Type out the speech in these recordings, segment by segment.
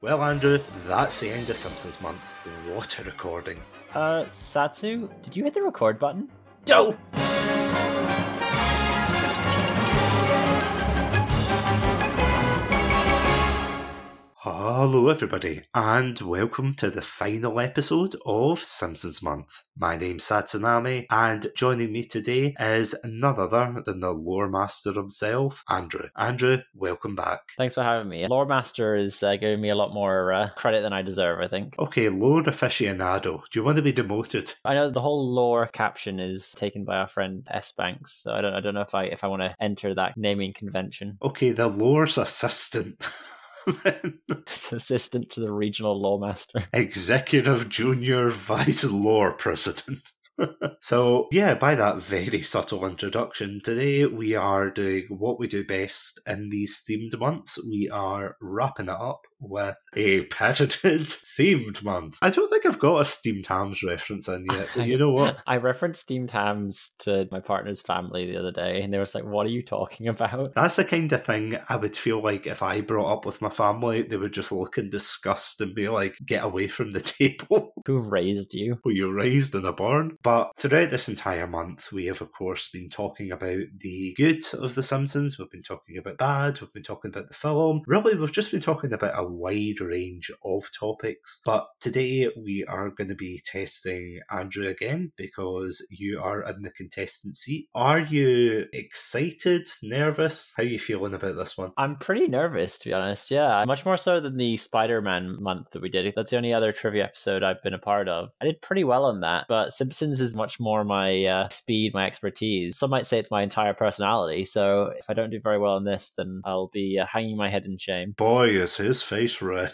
Well, Andrew, that's the end of Simpsons Month. What a recording. Uh, Satsu, did you hit the record button? No! Hello, everybody, and welcome to the final episode of Simpsons Month. My name's Satsunami, and joining me today is none other than the lore master himself, Andrew. Andrew, welcome back. Thanks for having me. Lore Master is uh, giving me a lot more uh, credit than I deserve, I think. Okay, lore aficionado, do you want to be demoted? I know the whole lore caption is taken by our friend S Banks, so I don't, I don't know if I if I want to enter that naming convention. Okay, the lore's assistant. Assistant to the regional lore master. Executive Junior Vice Lore President. so, yeah, by that very subtle introduction, today we are doing what we do best in these themed months. We are wrapping it up with a patented themed month. I don't think I've got a steamed hams reference in yet, but you know what? I referenced steamed hams to my partner's family the other day, and they were like, What are you talking about? That's the kind of thing I would feel like if I brought up with my family, they would just look in disgust and be like, Get away from the table. Who raised you? Were you raised in a barn? But throughout this entire month, we have, of course, been talking about the good of The Simpsons. We've been talking about bad. We've been talking about the film. Really, we've just been talking about a wide range of topics. But today, we are going to be testing Andrew again because you are in the contestant seat. Are you excited, nervous? How are you feeling about this one? I'm pretty nervous, to be honest. Yeah, much more so than the Spider Man month that we did. That's the only other trivia episode I've been a part of. I did pretty well on that, but Simpsons is much more my uh, speed, my expertise. Some might say it's my entire personality. So if I don't do very well on this, then I'll be uh, hanging my head in shame. Boy, is his face red.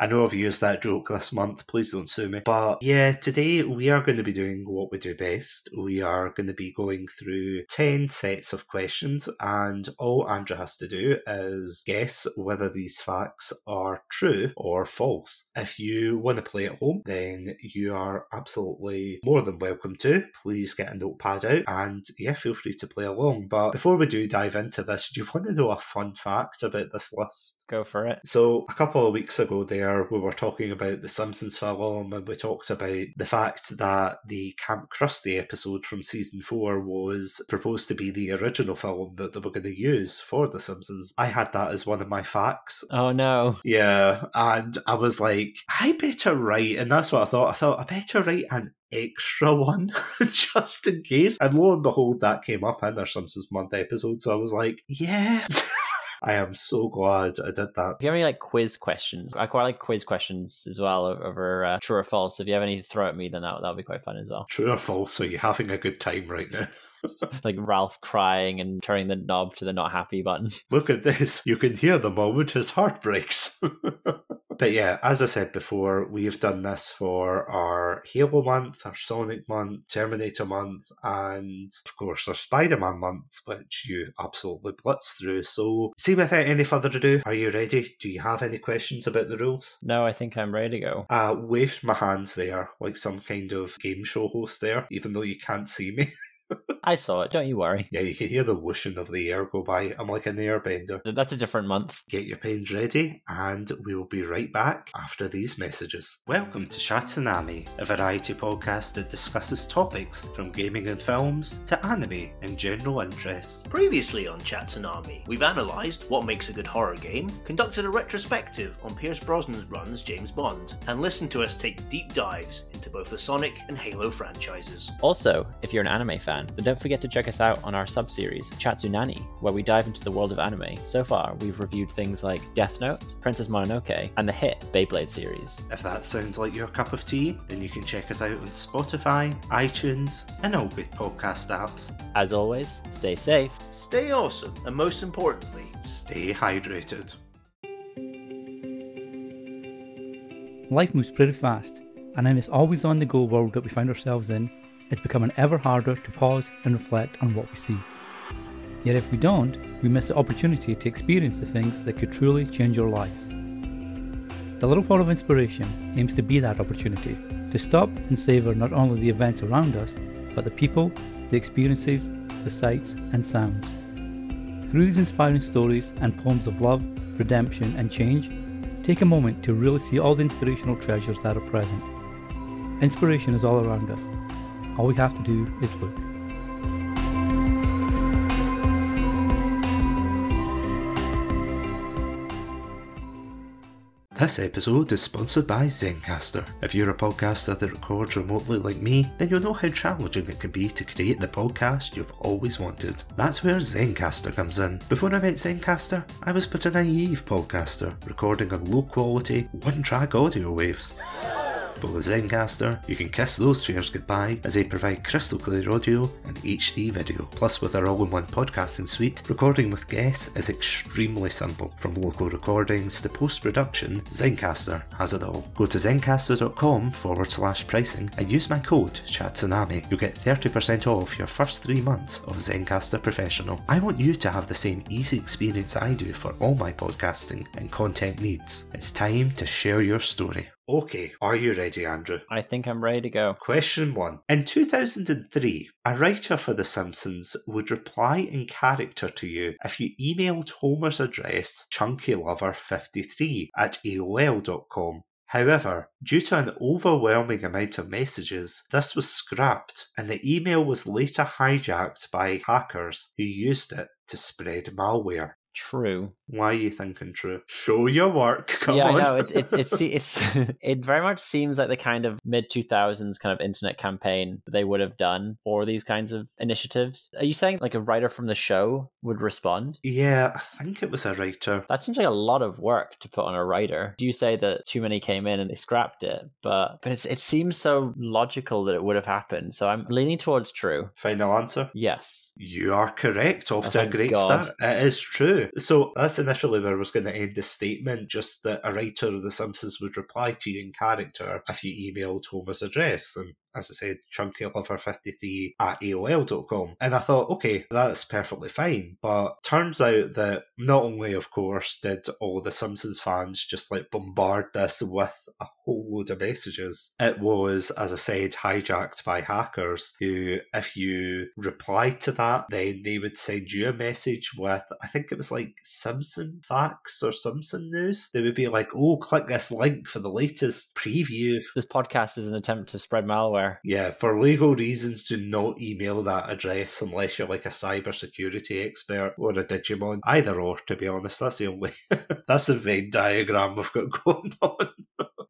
I know I've used that joke this month, please don't sue me. But yeah, today we are going to be doing what we do best. We are going to be going through 10 sets of questions, and all Andrew has to do is guess whether these facts are true or false. If you want to play at home, then you are absolutely more than welcome to. Please get a notepad out and yeah, feel free to play along. But before we do dive into this, do you want to know a fun fact about this list? Go for it. So, a couple of weeks ago, there we were talking about the Simpsons film, and we talked about the fact that the Camp Krusty episode from season four was proposed to be the original film that they were going to use for the Simpsons. I had that as one of my facts. Oh no. Yeah, and I was like, I better write, and that's what I thought. I thought I better write an extra one just in case. And lo and behold, that came up in our Simpsons month episode. So I was like, yeah. I am so glad I did that. If you have any like quiz questions, I quite like quiz questions as well over uh, true or false. If you have any to throw at me, then that that'll be quite fun as well. True or false? Are you having a good time right now? like Ralph crying and turning the knob to the not happy button. Look at this. You can hear the moment his heart breaks. but yeah, as I said before, we've done this for our Halo month, our Sonic month, Terminator month, and of course our Spider Man month, which you absolutely blitz through. So, see, without any further ado, are you ready? Do you have any questions about the rules? No, I think I'm ready to go. Uh, waved my hands there, like some kind of game show host there, even though you can't see me. I saw it. Don't you worry. Yeah, you can hear the whooshing of the air go by. I'm like an airbender. That's a different month. Get your pens ready, and we will be right back after these messages. Welcome to Chatsunami, a variety podcast that discusses topics from gaming and films to anime and general interests. Previously on Chatsunami, we've analysed what makes a good horror game, conducted a retrospective on Pierce Brosnan's run's James Bond, and listened to us take deep dives into both the Sonic and Halo franchises. Also, if you're an anime fan, then don't forget to check us out on our sub-series, Chatsunani, where we dive into the world of anime. So far, we've reviewed things like Death Note, Princess Mononoke, and the hit Beyblade series. If that sounds like your cup of tea, then you can check us out on Spotify, iTunes, and all good podcast apps. As always, stay safe. Stay awesome, and most importantly, Stay hydrated. Life moves pretty fast, and in this always on the go world that we find ourselves in, it's becoming ever harder to pause and reflect on what we see. Yet if we don't, we miss the opportunity to experience the things that could truly change our lives. The Little Pot of Inspiration aims to be that opportunity, to stop and savour not only the events around us, but the people, the experiences, the sights and sounds. Through these inspiring stories and poems of love, redemption and change, take Take a moment to really see all the inspirational treasures that are present. Inspiration is all around us. All we have to do is look. This episode is sponsored by Zencastr. If you're a podcaster that records remotely like me, then you'll know how challenging it can be to create the podcast you've always wanted. That's where Zencastr comes in. Before I met Zencastr, I was but a naive podcaster, recording on low quality, one track audio waves. But with Zencastr, you can kiss those fears goodbye as they provide crystal clear audio and HD video. Plus, with our all in one podcasting suite, recording with guests is extremely simple. From local recordings to post production, Zencastr has it all. Go to zencastr.com forward slash pricing and use my code ChatSunami. You'll get 30% off your first three months of Zencastr Professional. I want you to have the same easy experience I do for all my podcasting and content needs. It's time to share your story. Okay, are you ready, Andrew? I think I'm ready to go. Question 1. In 2003, a writer for The Simpsons would reply in character to you if you emailed Homer's address chunkylover53 at AOL.com. However, due to an overwhelming amount of messages, this was scrapped and the email was later hijacked by hackers who used it to spread malware. True. Why are you thinking true? Show your work. Come yeah, on. I know. It, it, it's it's it very much seems like the kind of mid two thousands kind of internet campaign they would have done for these kinds of initiatives. Are you saying like a writer from the show would respond? yeah, I think it was a writer. That seems like a lot of work to put on a writer. Do you say that too many came in and they scrapped it, but but it's, it seems so logical that it would have happened. So I'm leaning towards true. Final answer? Yes. You are correct. Off Oh, to a great God. start. It is true. So that's initially where I was going to end the statement, just that a writer of The Simpsons would reply to you in character if you emailed Homer's address. And as I said, chunkylover53 at AOL.com. And I thought, okay, that's perfectly fine. But turns out that not only, of course, did all the Simpsons fans just like bombard this with a whole load of messages, it was, as I said, hijacked by hackers who, if you replied to that, then they would send you a message with, I think it was like Simpson facts or Simpson news. They would be like, oh, click this link for the latest preview This podcast is an attempt to spread malware. Yeah, for legal reasons, do not email that address unless you're like a cybersecurity expert or a Digimon. Either or, to be honest. That's the only that's the Venn diagram we've got going on.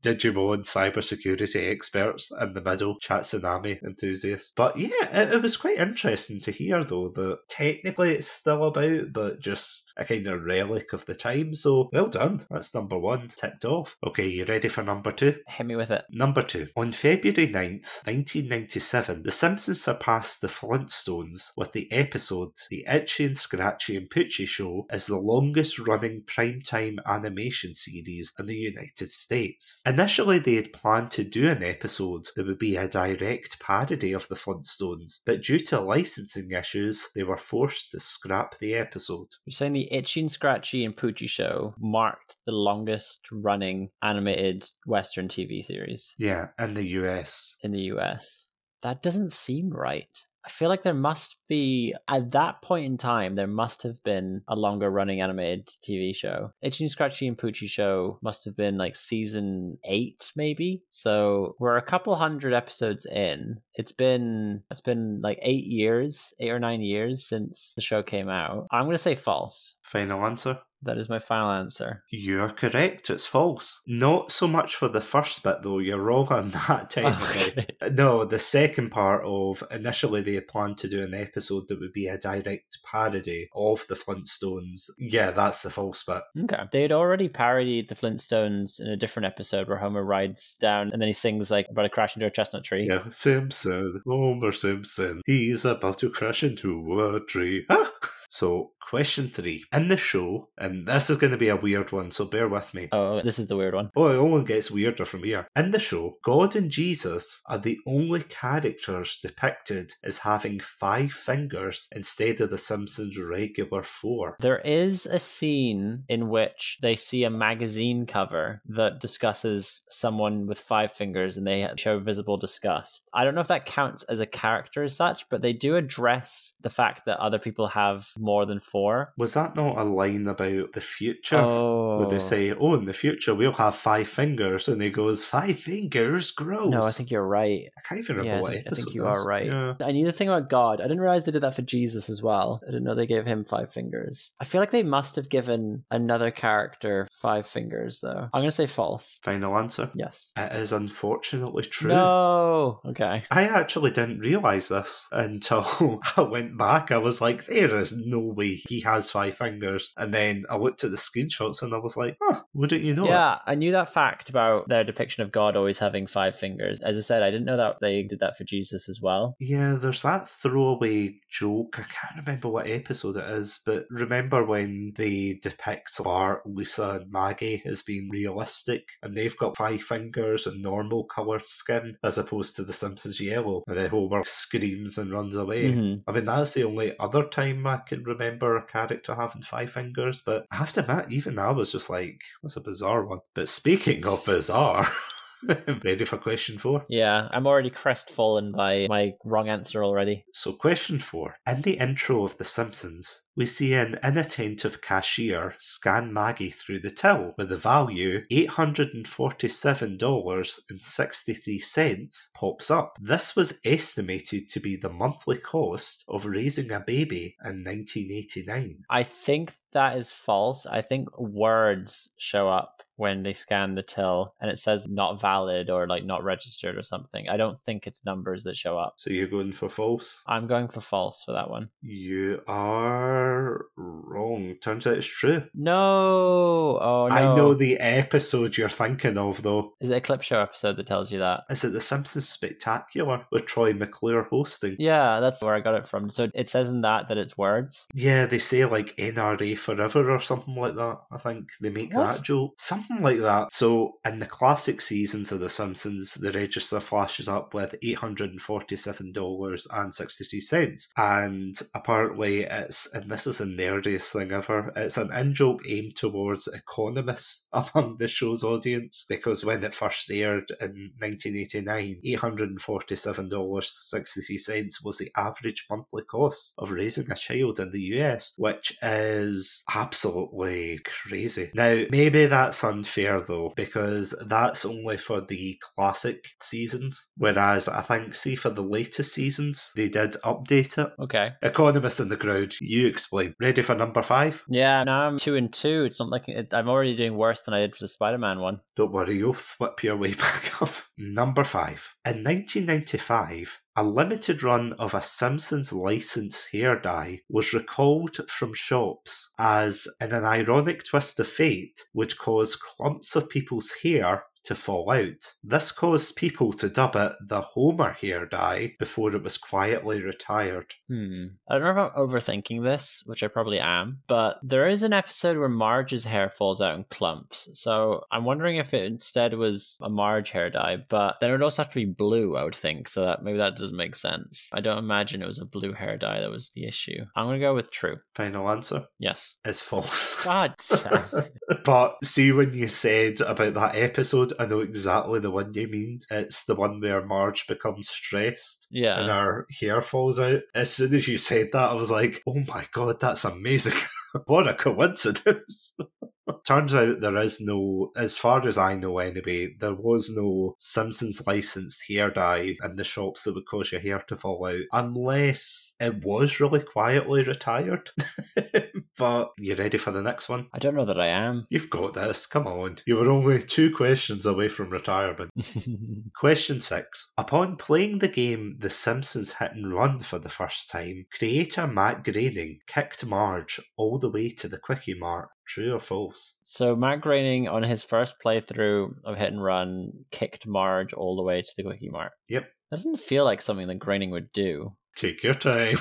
Digimon cybersecurity experts in the middle, Chatsunami enthusiasts. But yeah, it, it was quite interesting to hear though that technically it's still about, but just a kind of relic of the time. So well done. That's number one, ticked off. Okay, you ready for number two? Hit me with it. Number two. On February 9th, 1997, The Simpsons surpassed The Flintstones with the episode The Itchy and Scratchy and Poochie Show as the longest running primetime animation series in the United States. Initially, they had planned to do an episode that would be a direct parody of The Flintstones, but due to licensing issues, they were forced to scrap the episode. You're saying the Itchy and Scratchy and Poochie show marked the longest running animated Western TV series Yeah, in the US. in the US. That doesn't seem right. I feel like there must be, at that point in time, there must have been a longer running animated TV show. Itchy and Scratchy and Poochie show must have been like season eight, maybe. So we're a couple hundred episodes in. It's been, it's been like eight years, eight or nine years since the show came out. I'm going to say false. Final answer? That is my final answer. You're correct, it's false. Not so much for the first bit, though, you're wrong on that, technically. Okay. Uh, no, the second part of initially they had planned to do an episode that would be a direct parody of the Flintstones. Yeah, that's the false bit. Okay. They had already parodied the Flintstones in a different episode where Homer rides down and then he sings like about to crash into a chestnut tree. Yeah, Simpson, Homer Simpson, he's about to crash into a tree. Ah! So, question three. In the show, and this is going to be a weird one, so bear with me. Oh, this is the weird one. Oh, it only gets weirder from here. In the show, God and Jesus are the only characters depicted as having five fingers instead of the Simpsons' regular four. There is a scene in which they see a magazine cover that discusses someone with five fingers and they show visible disgust. I don't know if that counts as a character as such, but they do address the fact that other people have more than four four. Was that not a line about the future? Oh, Where they say, oh. oh, in the future we'll have five fingers. And he goes, five fingers? Gross. no, I think you're right. I can't even remember Yeah, I think, I think you are right. Yeah. I knew the thing about God. I didn't realize they did that for Jesus as well. I didn't know they gave him five fingers. I feel like they must have given another character five fingers, though. I'm going to say false. Final answer. Yes. It is unfortunately true. No. Okay. I actually didn't realise this until I went back. I was like, there is no way he has five fingers. And then I looked at the screenshots and I was like, huh, wouldn't you know it? Yeah, I knew that fact about their depiction of God always having five fingers. As I said, I didn't know that they did that for Jesus as well. Yeah, there's that throwaway joke. I can't remember what episode it is, but remember when they depict Bart, Lisa, and Maggie as being realistic and they've got five fingers and normal coloured skin as opposed to the Simpsons yellow, and then Homer screams and runs away. Mhm. I mean, that's the only other time I can remember a character having five fingers, but I have to admit, even that was just like, that's a bizarre one. But speaking of bizarre, ready for question four? Yeah, I'm already crestfallen by my wrong answer already. So, question four. In the intro of The Simpsons, we see an inattentive cashier scan Maggie through the till with the value $847.63 pops up. This was estimated to be the monthly cost of raising a baby in 1989. I think that is false. I think words show up when they scan the till and it says not valid or like not registered or something. I don't think it's numbers that show up. So, you're going for false? I'm going for false for that one. You are wrong. Turns out it's true. No. Oh no. I know the episode you're thinking of, though. Is it a clip show episode that tells you that? Is it The Simpsons Spectacular with Troy McClure hosting? Yeah, that's where I got it from. So it says in that that it's words. Yeah, they say like NRA forever or something like that. I think they make What? that joke. Something like that. So in the classic seasons of The Simpsons, the register flashes up with $847.63. And apparently it's, and this is the nerdiest thing ever, it's an in joke aimed towards economists among the show's audience because when it first aired in 1989, $847.63 was the average monthly cost of raising a child in the US, which is absolutely crazy. Now, maybe that's unfair though, because that's only for the classic seasons, whereas I think, see, for the latest seasons, they did update it. Okay. Economist in the crowd, you explain. Ready for number five? Yeah, now I'm two and two. It's not like I'm already doing worse than I did for the Spider-Man one. Don't worry, you'll flip your way back up. Number five. In 1995, a limited run of a Simpsons licensed hair dye was recalled from shops as, in an ironic twist of fate, would cause clumps of people's hair to fall out. This caused people to dub it the Homer hair dye before it was quietly retired. Hmm. I don't know if I'm overthinking this, which I probably am, but there is an episode where Marge's hair falls out in clumps. So I'm wondering if it instead was a Marge hair dye, but then it would also have to be blue, I would think. So that maybe that doesn't make sense. I don't imagine it was a blue hair dye that was the issue. I'm gonna go with true. Final answer Yes. is false. God. But see, when you said about that episode, I know exactly the one you mean. It's the one where Marge becomes stressed yeah, and her hair falls out. As soon as you said that, I was like, oh my god, that's amazing. what a coincidence. Turns out there is no, as far as I know anyway, there was no Simpsons licensed hair dye in the shops that would cause your hair to fall out, unless it was really quietly retired. but you ready for the next one? I don't know that I am. You've got this. Come on. You were only two questions away from retirement. Question six. Upon playing the game The Simpsons Hit and Run for the first time, creator Matt Groening kicked Marge all the way to the Kwik-E-Mart. True or false? so Matt Groening on his first playthrough of Hit and Run kicked Marge all the way to the Kwik-E-Mart. Yep. That doesn't feel like something that Groening would do. Take your time.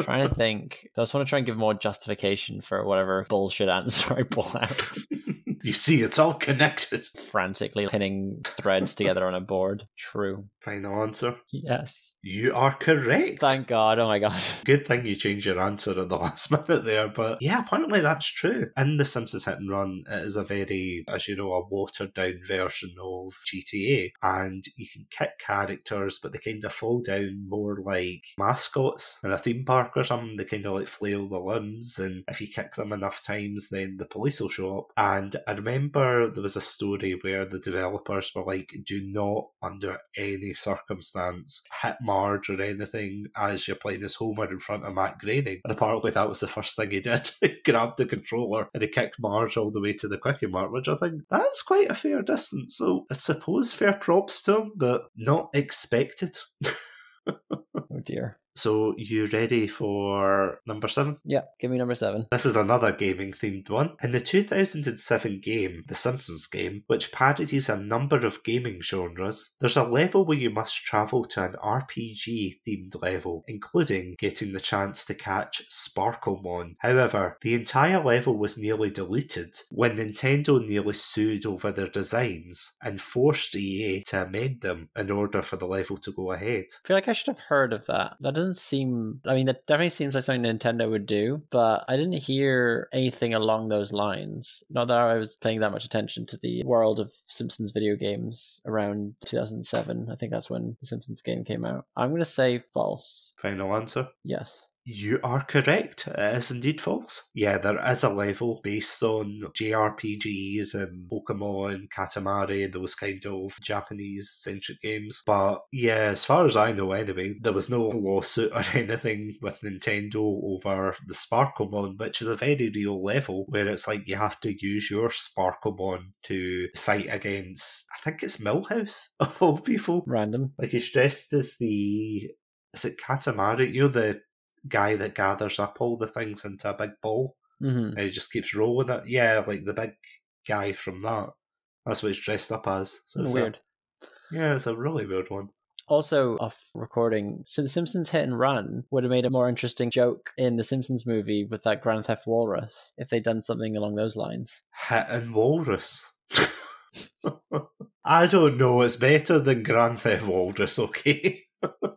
Trying to think. I just want to try and give more justification for whatever bullshit answer I pull out. You see, it's all connected. Frantically pinning threads together on a board. True. Final answer. Yes. You are correct. Thank God. Oh my God. Good thing you changed your answer at the last minute there, but yeah, apparently that's true. In The Simpsons Hit and Run, it is a very, as you know, a watered down version of GTA, and you can kick characters, but they kind of fall down more like mascots in a theme park or something. They kind of like flail the limbs, and if you kick them enough times, then the police will show up. And remember there was a story where the developers were like, do not under any circumstance hit Marge or anything as you're playing as Homer in front of Matt Groening. And apparently that was the first thing he did. he grabbed the controller and he kicked Marge all the way to the quickie mark, which I think that's quite a fair distance. So I suppose fair props to him, but not expected. Oh dear. So you ready for number seven? Yeah, give me number seven. This is another gaming themed one. In the 2007 game, The Simpsons game, which parodies a number of gaming genres, there's a level where you must travel to an RPG themed level, including getting the chance to catch Sparklemon. However, the entire level was nearly deleted when Nintendo nearly sued over their designs and forced EA to amend them in order for the level to go ahead. I feel like I should have heard of that. That doesn't seem. I mean, that definitely seems like something Nintendo would do, but I didn't hear anything along those lines. Not that I was paying that much attention to the world of Simpsons video games around 2007. I think that's when the Simpsons game came out. I'm going to say false. Final answer? Yes. You are correct. It is indeed false. Yeah, there is a level based on JRPGs and Pokemon, Katamari, those kind of Japanese centric games. But yeah, as far as I know anyway, there was no lawsuit or anything with Nintendo over the Sparklemon, which is a very real level where it's like you have to use your Sparklemon to fight against, I think it's Milhouse of all people. Random. Like he's dressed as the, is it Katamari? You know, the guy that gathers up all the things into a big ball hmm and he just keeps rolling it. Yeah, like the big guy from that. That's what he's dressed up as. So it's a- Weird. yeah, it's a really weird one. Also, off recording, so The Simpsons Hit and Run would have made a more interesting joke in the Simpsons movie with that Grand Theft Walrus if they'd done something along those lines. Hit and Walrus. I don't know. It's better than Grand Theft Walrus, okay?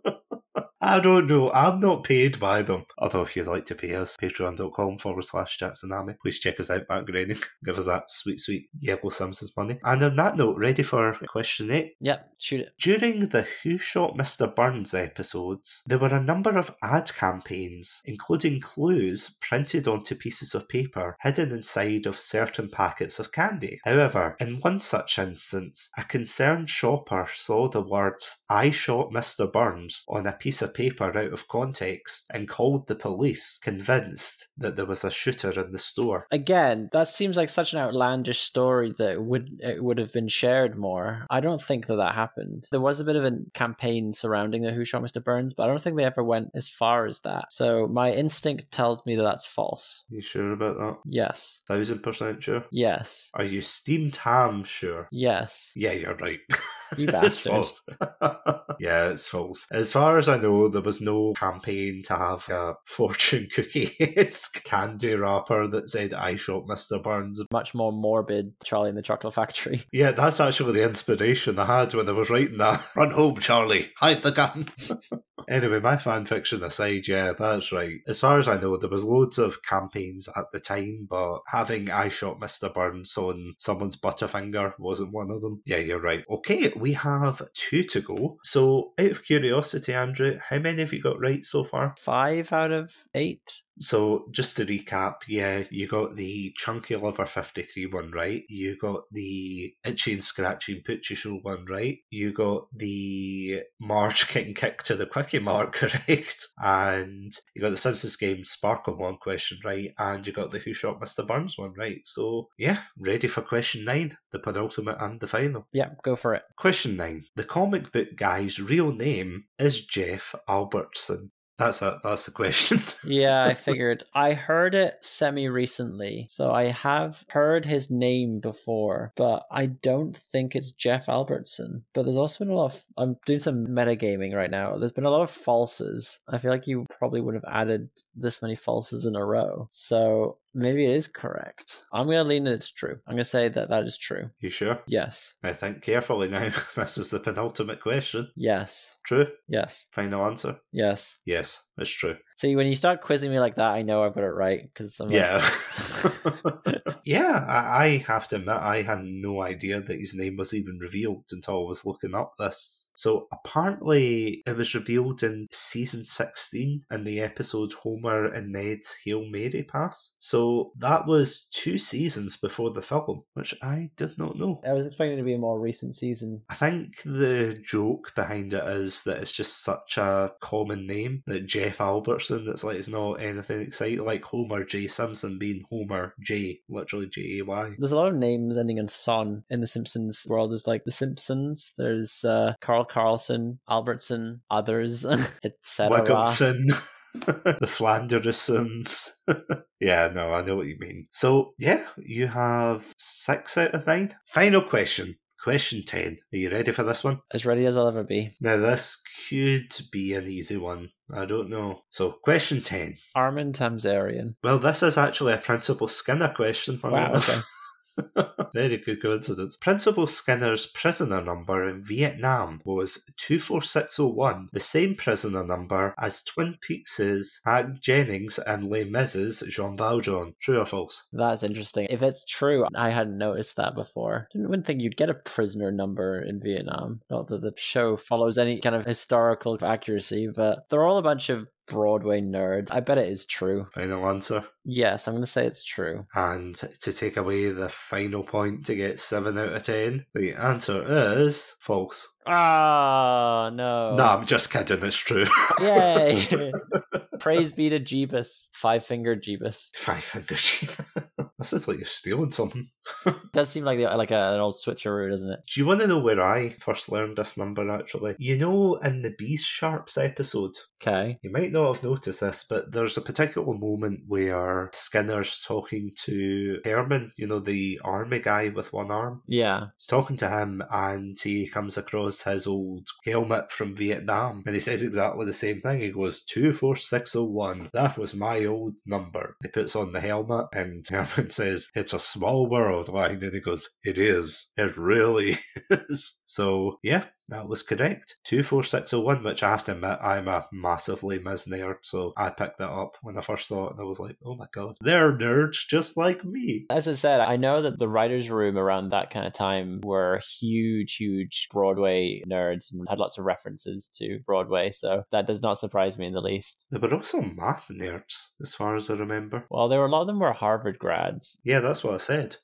I don't know. I'm not paid by them. Although, if you'd like to pay us, patreon.com forward slash chatsunami. Please check us out, Matt Groening. Give us that sweet, sweet yellow Simpsons money. And on that note, ready for question eight? Yep, shoot it. During the Who Shot Mr. Burns episodes, there were a number of ad campaigns, including clues printed onto pieces of paper hidden inside of certain packets of candy. However, in one such instance, a concerned shopper saw the words, I shot Mr. Burns on a piece of paper out of context and called the police, convinced that there was a shooter in the store. Again, that seems like such an outlandish story that would it would have been shared more. I don't think that that happened. There was a bit of a campaign surrounding the Who Shot Mr. Burns, but I don't think they ever went as far as that. So my instinct tells me that that's false. You sure about that? Yes. Thousand percent sure? Yes. Are you steamed ham sure? Yes. Yeah, you're right. You It's bastard. false. yeah, it's false. As far as I know, there was no campaign to have a fortune cookie candy wrapper that said "I shot Mr. Burns." Much more morbid Charlie and the Chocolate Factory. Yeah, that's actually the inspiration I had when I was writing that. Run home, Charlie. Hide the gun. Anyway, my fan fiction aside, yeah, that's right. As far as I know, there was loads of campaigns at the time, but having I shot Mr. Burns on someone's butterfinger wasn't one of them. Yeah, you're right. Okay, we have two to go. So, out of curiosity, Andrew, how many have you got right so far? Five out of eight. So just to recap, yeah, you got the Chunky Lover 53 one right. You got the Itchy and Scratchy and Show one right. You got the Marge getting kicked to the Quickie Mark correct. And you got the Simpsons game Sparkle one question right. And you got the Who Shot Mr. Burns one right. So yeah, ready for question nine, the penultimate and the final. Yeah, go for it. Question nine. The comic book guy's real name is Jeff Albertson. That's a, that's the question. Yeah, I figured. I heard it semi recently, so I have heard his name before, but I don't think it's Jeff Albertson. But there's also been a lot of. I'm doing some metagaming right now. There's been a lot of falses. I feel like you probably would have added this many falses in a row. So Maybe it is correct. I'm going to lean that it's true. I'm going to say that that is true. You sure? Yes. I think carefully now. this is the penultimate question. Yes. True? Yes. Final answer? Yes. Yes, it's true. See, when you start quizzing me like that, I know I've got it right because Yeah. Like, yeah, I, I have to admit, I had no idea that his name was even revealed until I was looking up this. So apparently, it was revealed in season 16 in the episode Homer and Ned's Hail Mary Pass. So that was two seasons before the film, which I did not know. I was expecting it to be a more recent season. I think the joke behind it is that it's just such a common name that Jeff Albertson, that's like it's not anything exciting, like Homer J. Simpson being Homer J, literally J A Y. There's a lot of names ending in son in the Simpsons world. There's like the Simpsons. There's uh, Carl Carlson, Albertson, others, etc. Wiggumson, the Flandersons. yeah, no, I know what you mean. So, yeah, you have six out of nine. Final question. Question 10. Are you ready for this one? As ready as I'll ever be. Now, this could be an easy one. I don't know. So, question 10. Armin Tamzarian. Well, this is actually a Principal Skinner question. Wow, okay. Very good coincidence. Principal Skinner's prisoner number in Vietnam was 24601, the same prisoner number as Twin Peaks' Hank Jennings and Les Mis' Jean Valjean. True or false? That's interesting. If it's true, I hadn't noticed that before. Didn't wouldn't think you'd get a prisoner number in Vietnam. Not that the show follows any kind of historical accuracy, but they're all a bunch of Broadway nerds. I bet it is true. Final answer. Yes, I'm going to say it's true. And to take away the final point to get 7 out of 10, the answer is false. Ah, no. No, I'm just kidding, it's true. Yay. Praise be to Jeebus. Five fingered Jeebus. Five fingers. this is like you're stealing something. Does seem like the, like a, an old switcheroo, doesn't it? Do you want to know where I first learned this number actually? You know, in the Beast Sharps episode, Okay. you might not have noticed this, but there's a particular moment where Skinner's talking to Herman, you know, the army guy with one arm. Yeah. He's talking to him and he comes across his old helmet from Vietnam and he says exactly the same thing. He goes, 24601. That was my old number. He puts on the helmet and Herman says, It's a small world. And then he goes, It is. It really is. So, yeah, that was correct. 24601, which I have to admit, I'm a massively Miz nerd, so I picked that up when I first saw it and I was like, oh my god, they're nerds just like me. As I said, I know that the writers' room around that kind of time were huge, huge Broadway nerds and had lots of references to Broadway, so that does not surprise me in the least. They were also math nerds, as far as I remember. Well, there were a lot of them were Harvard grads. Yeah, that's what I said.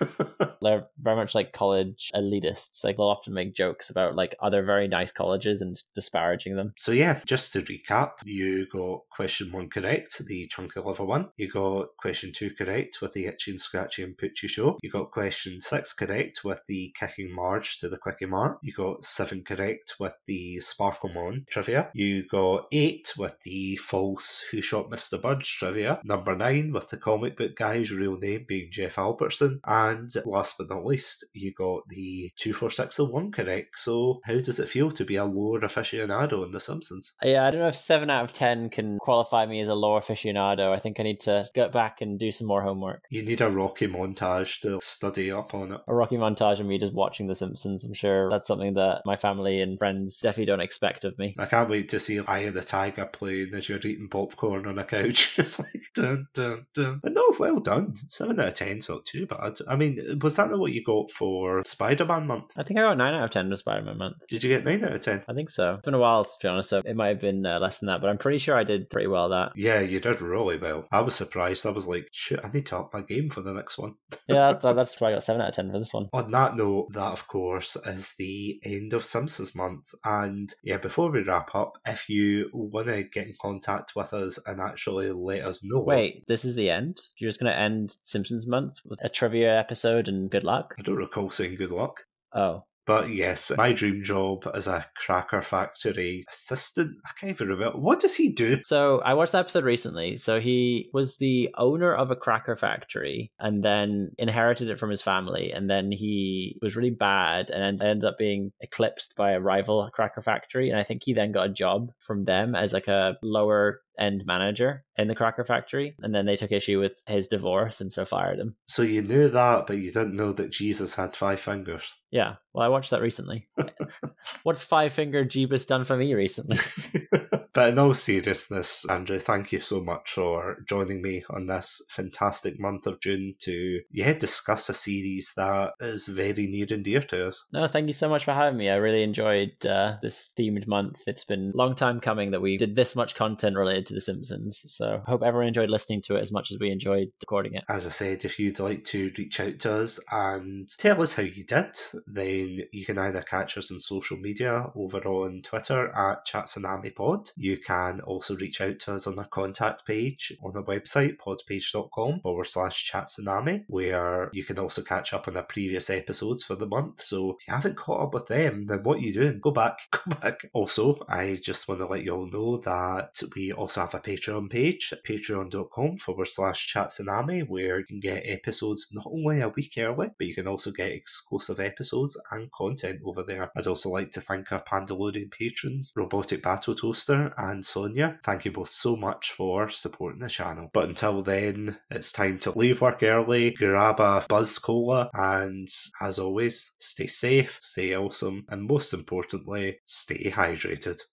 They're very much like college elitists. Like they'll often make jokes about like other very nice colleges and disparaging them. So yeah, just to recap, you got question one correct, the chunky liver one. You got question two correct with the itchy and scratchy and poochie show. You got question six correct with the kicking Marge to the Kwik-E-Mart. You got seven correct with the Sparklemon trivia. You got eight with the false Who Shot Mr. Burns trivia. Number nine with the comic book guy's real name being Jeff Albertson. And last but not least, you got the 24601 correct. So how does it feel to be a lore aficionado in The Simpsons? Uh, yeah, I don't know if seven out of ten can qualify me as a lore aficionado. I think I need to get back and do some more homework. You need a Rocky montage to study up on it. A Rocky montage of me just watching The Simpsons. I'm sure that's something that my family and friends definitely don't expect of me. I can't wait to see Eye of the Tiger playing as you're eating popcorn on a couch. it's like dun dun dun. No, well done. Seven out of ten's not too bad. I mean, was that what you got for Spider-Man month? I think I got nine out of ten for Spider-Man month. Did you get nine out of ten? I think so. It's been a while to be honest, so it might have been uh, less than that, but I'm pretty sure I did pretty well that. Yeah, you did really well. I was surprised. I was like, shit, I need to up my game for the next one. Yeah, that's, that's why I got seven out of ten for this one. On that note, that of course is the end of Simpsons month. And yeah, before we wrap up, if you want to get in contact with us and actually let us know. Wait, this is the end? You're just going to end Simpsons month with a trivia episode and good luck? I don't recall saying good luck. Oh. But yes, my dream job as a Cracker Factory assistant. I can't even remember. What does he do? So I watched the episode recently. So he was the owner of a cracker factory and then inherited it from his family. And then he was really bad and ended up being eclipsed by a rival cracker factory. And I think he then got a job from them as like a lower end manager in the Cracker Factory, and then they took issue with his divorce and so fired him. So you knew that, but you didn't know that Jesus had five fingers. Yeah, well, I watched that recently. What's Five Finger Jeebus done for me recently? but in all seriousness, Andrew, thank you so much for joining me on this fantastic month of June to yeah discuss a series that is very near and dear to us. No, thank you so much for having me. I really enjoyed uh, this themed month. It's been a long time coming that we did this much content related to The Simpsons. So I hope everyone enjoyed listening to it as much as we enjoyed recording it. As I said, if you'd like to reach out to us and tell us how you did, then you can either catch us on social media over on Twitter at ChatSunamiPod. You can also reach out to us on our contact page on our website, podpage.com forward slash chatsunami, where you can also catch up on our previous episodes for the month. So if you haven't caught up with them, then what are you doing? Go back, go back. Also, I just want to let you all know that we also have a Patreon page at patreon.com forward slash chatsunami, where you can get episodes not only a week early, but you can also get exclusive episodes and content over there. I'd also like to thank our Pandalorian patrons, Robotic Battle Toaster and Sonia. Thank you both so much for supporting the channel. But until then, it's time to leave work early, grab a Buzz Cola, and as always, stay safe, stay awesome, and most importantly, stay hydrated.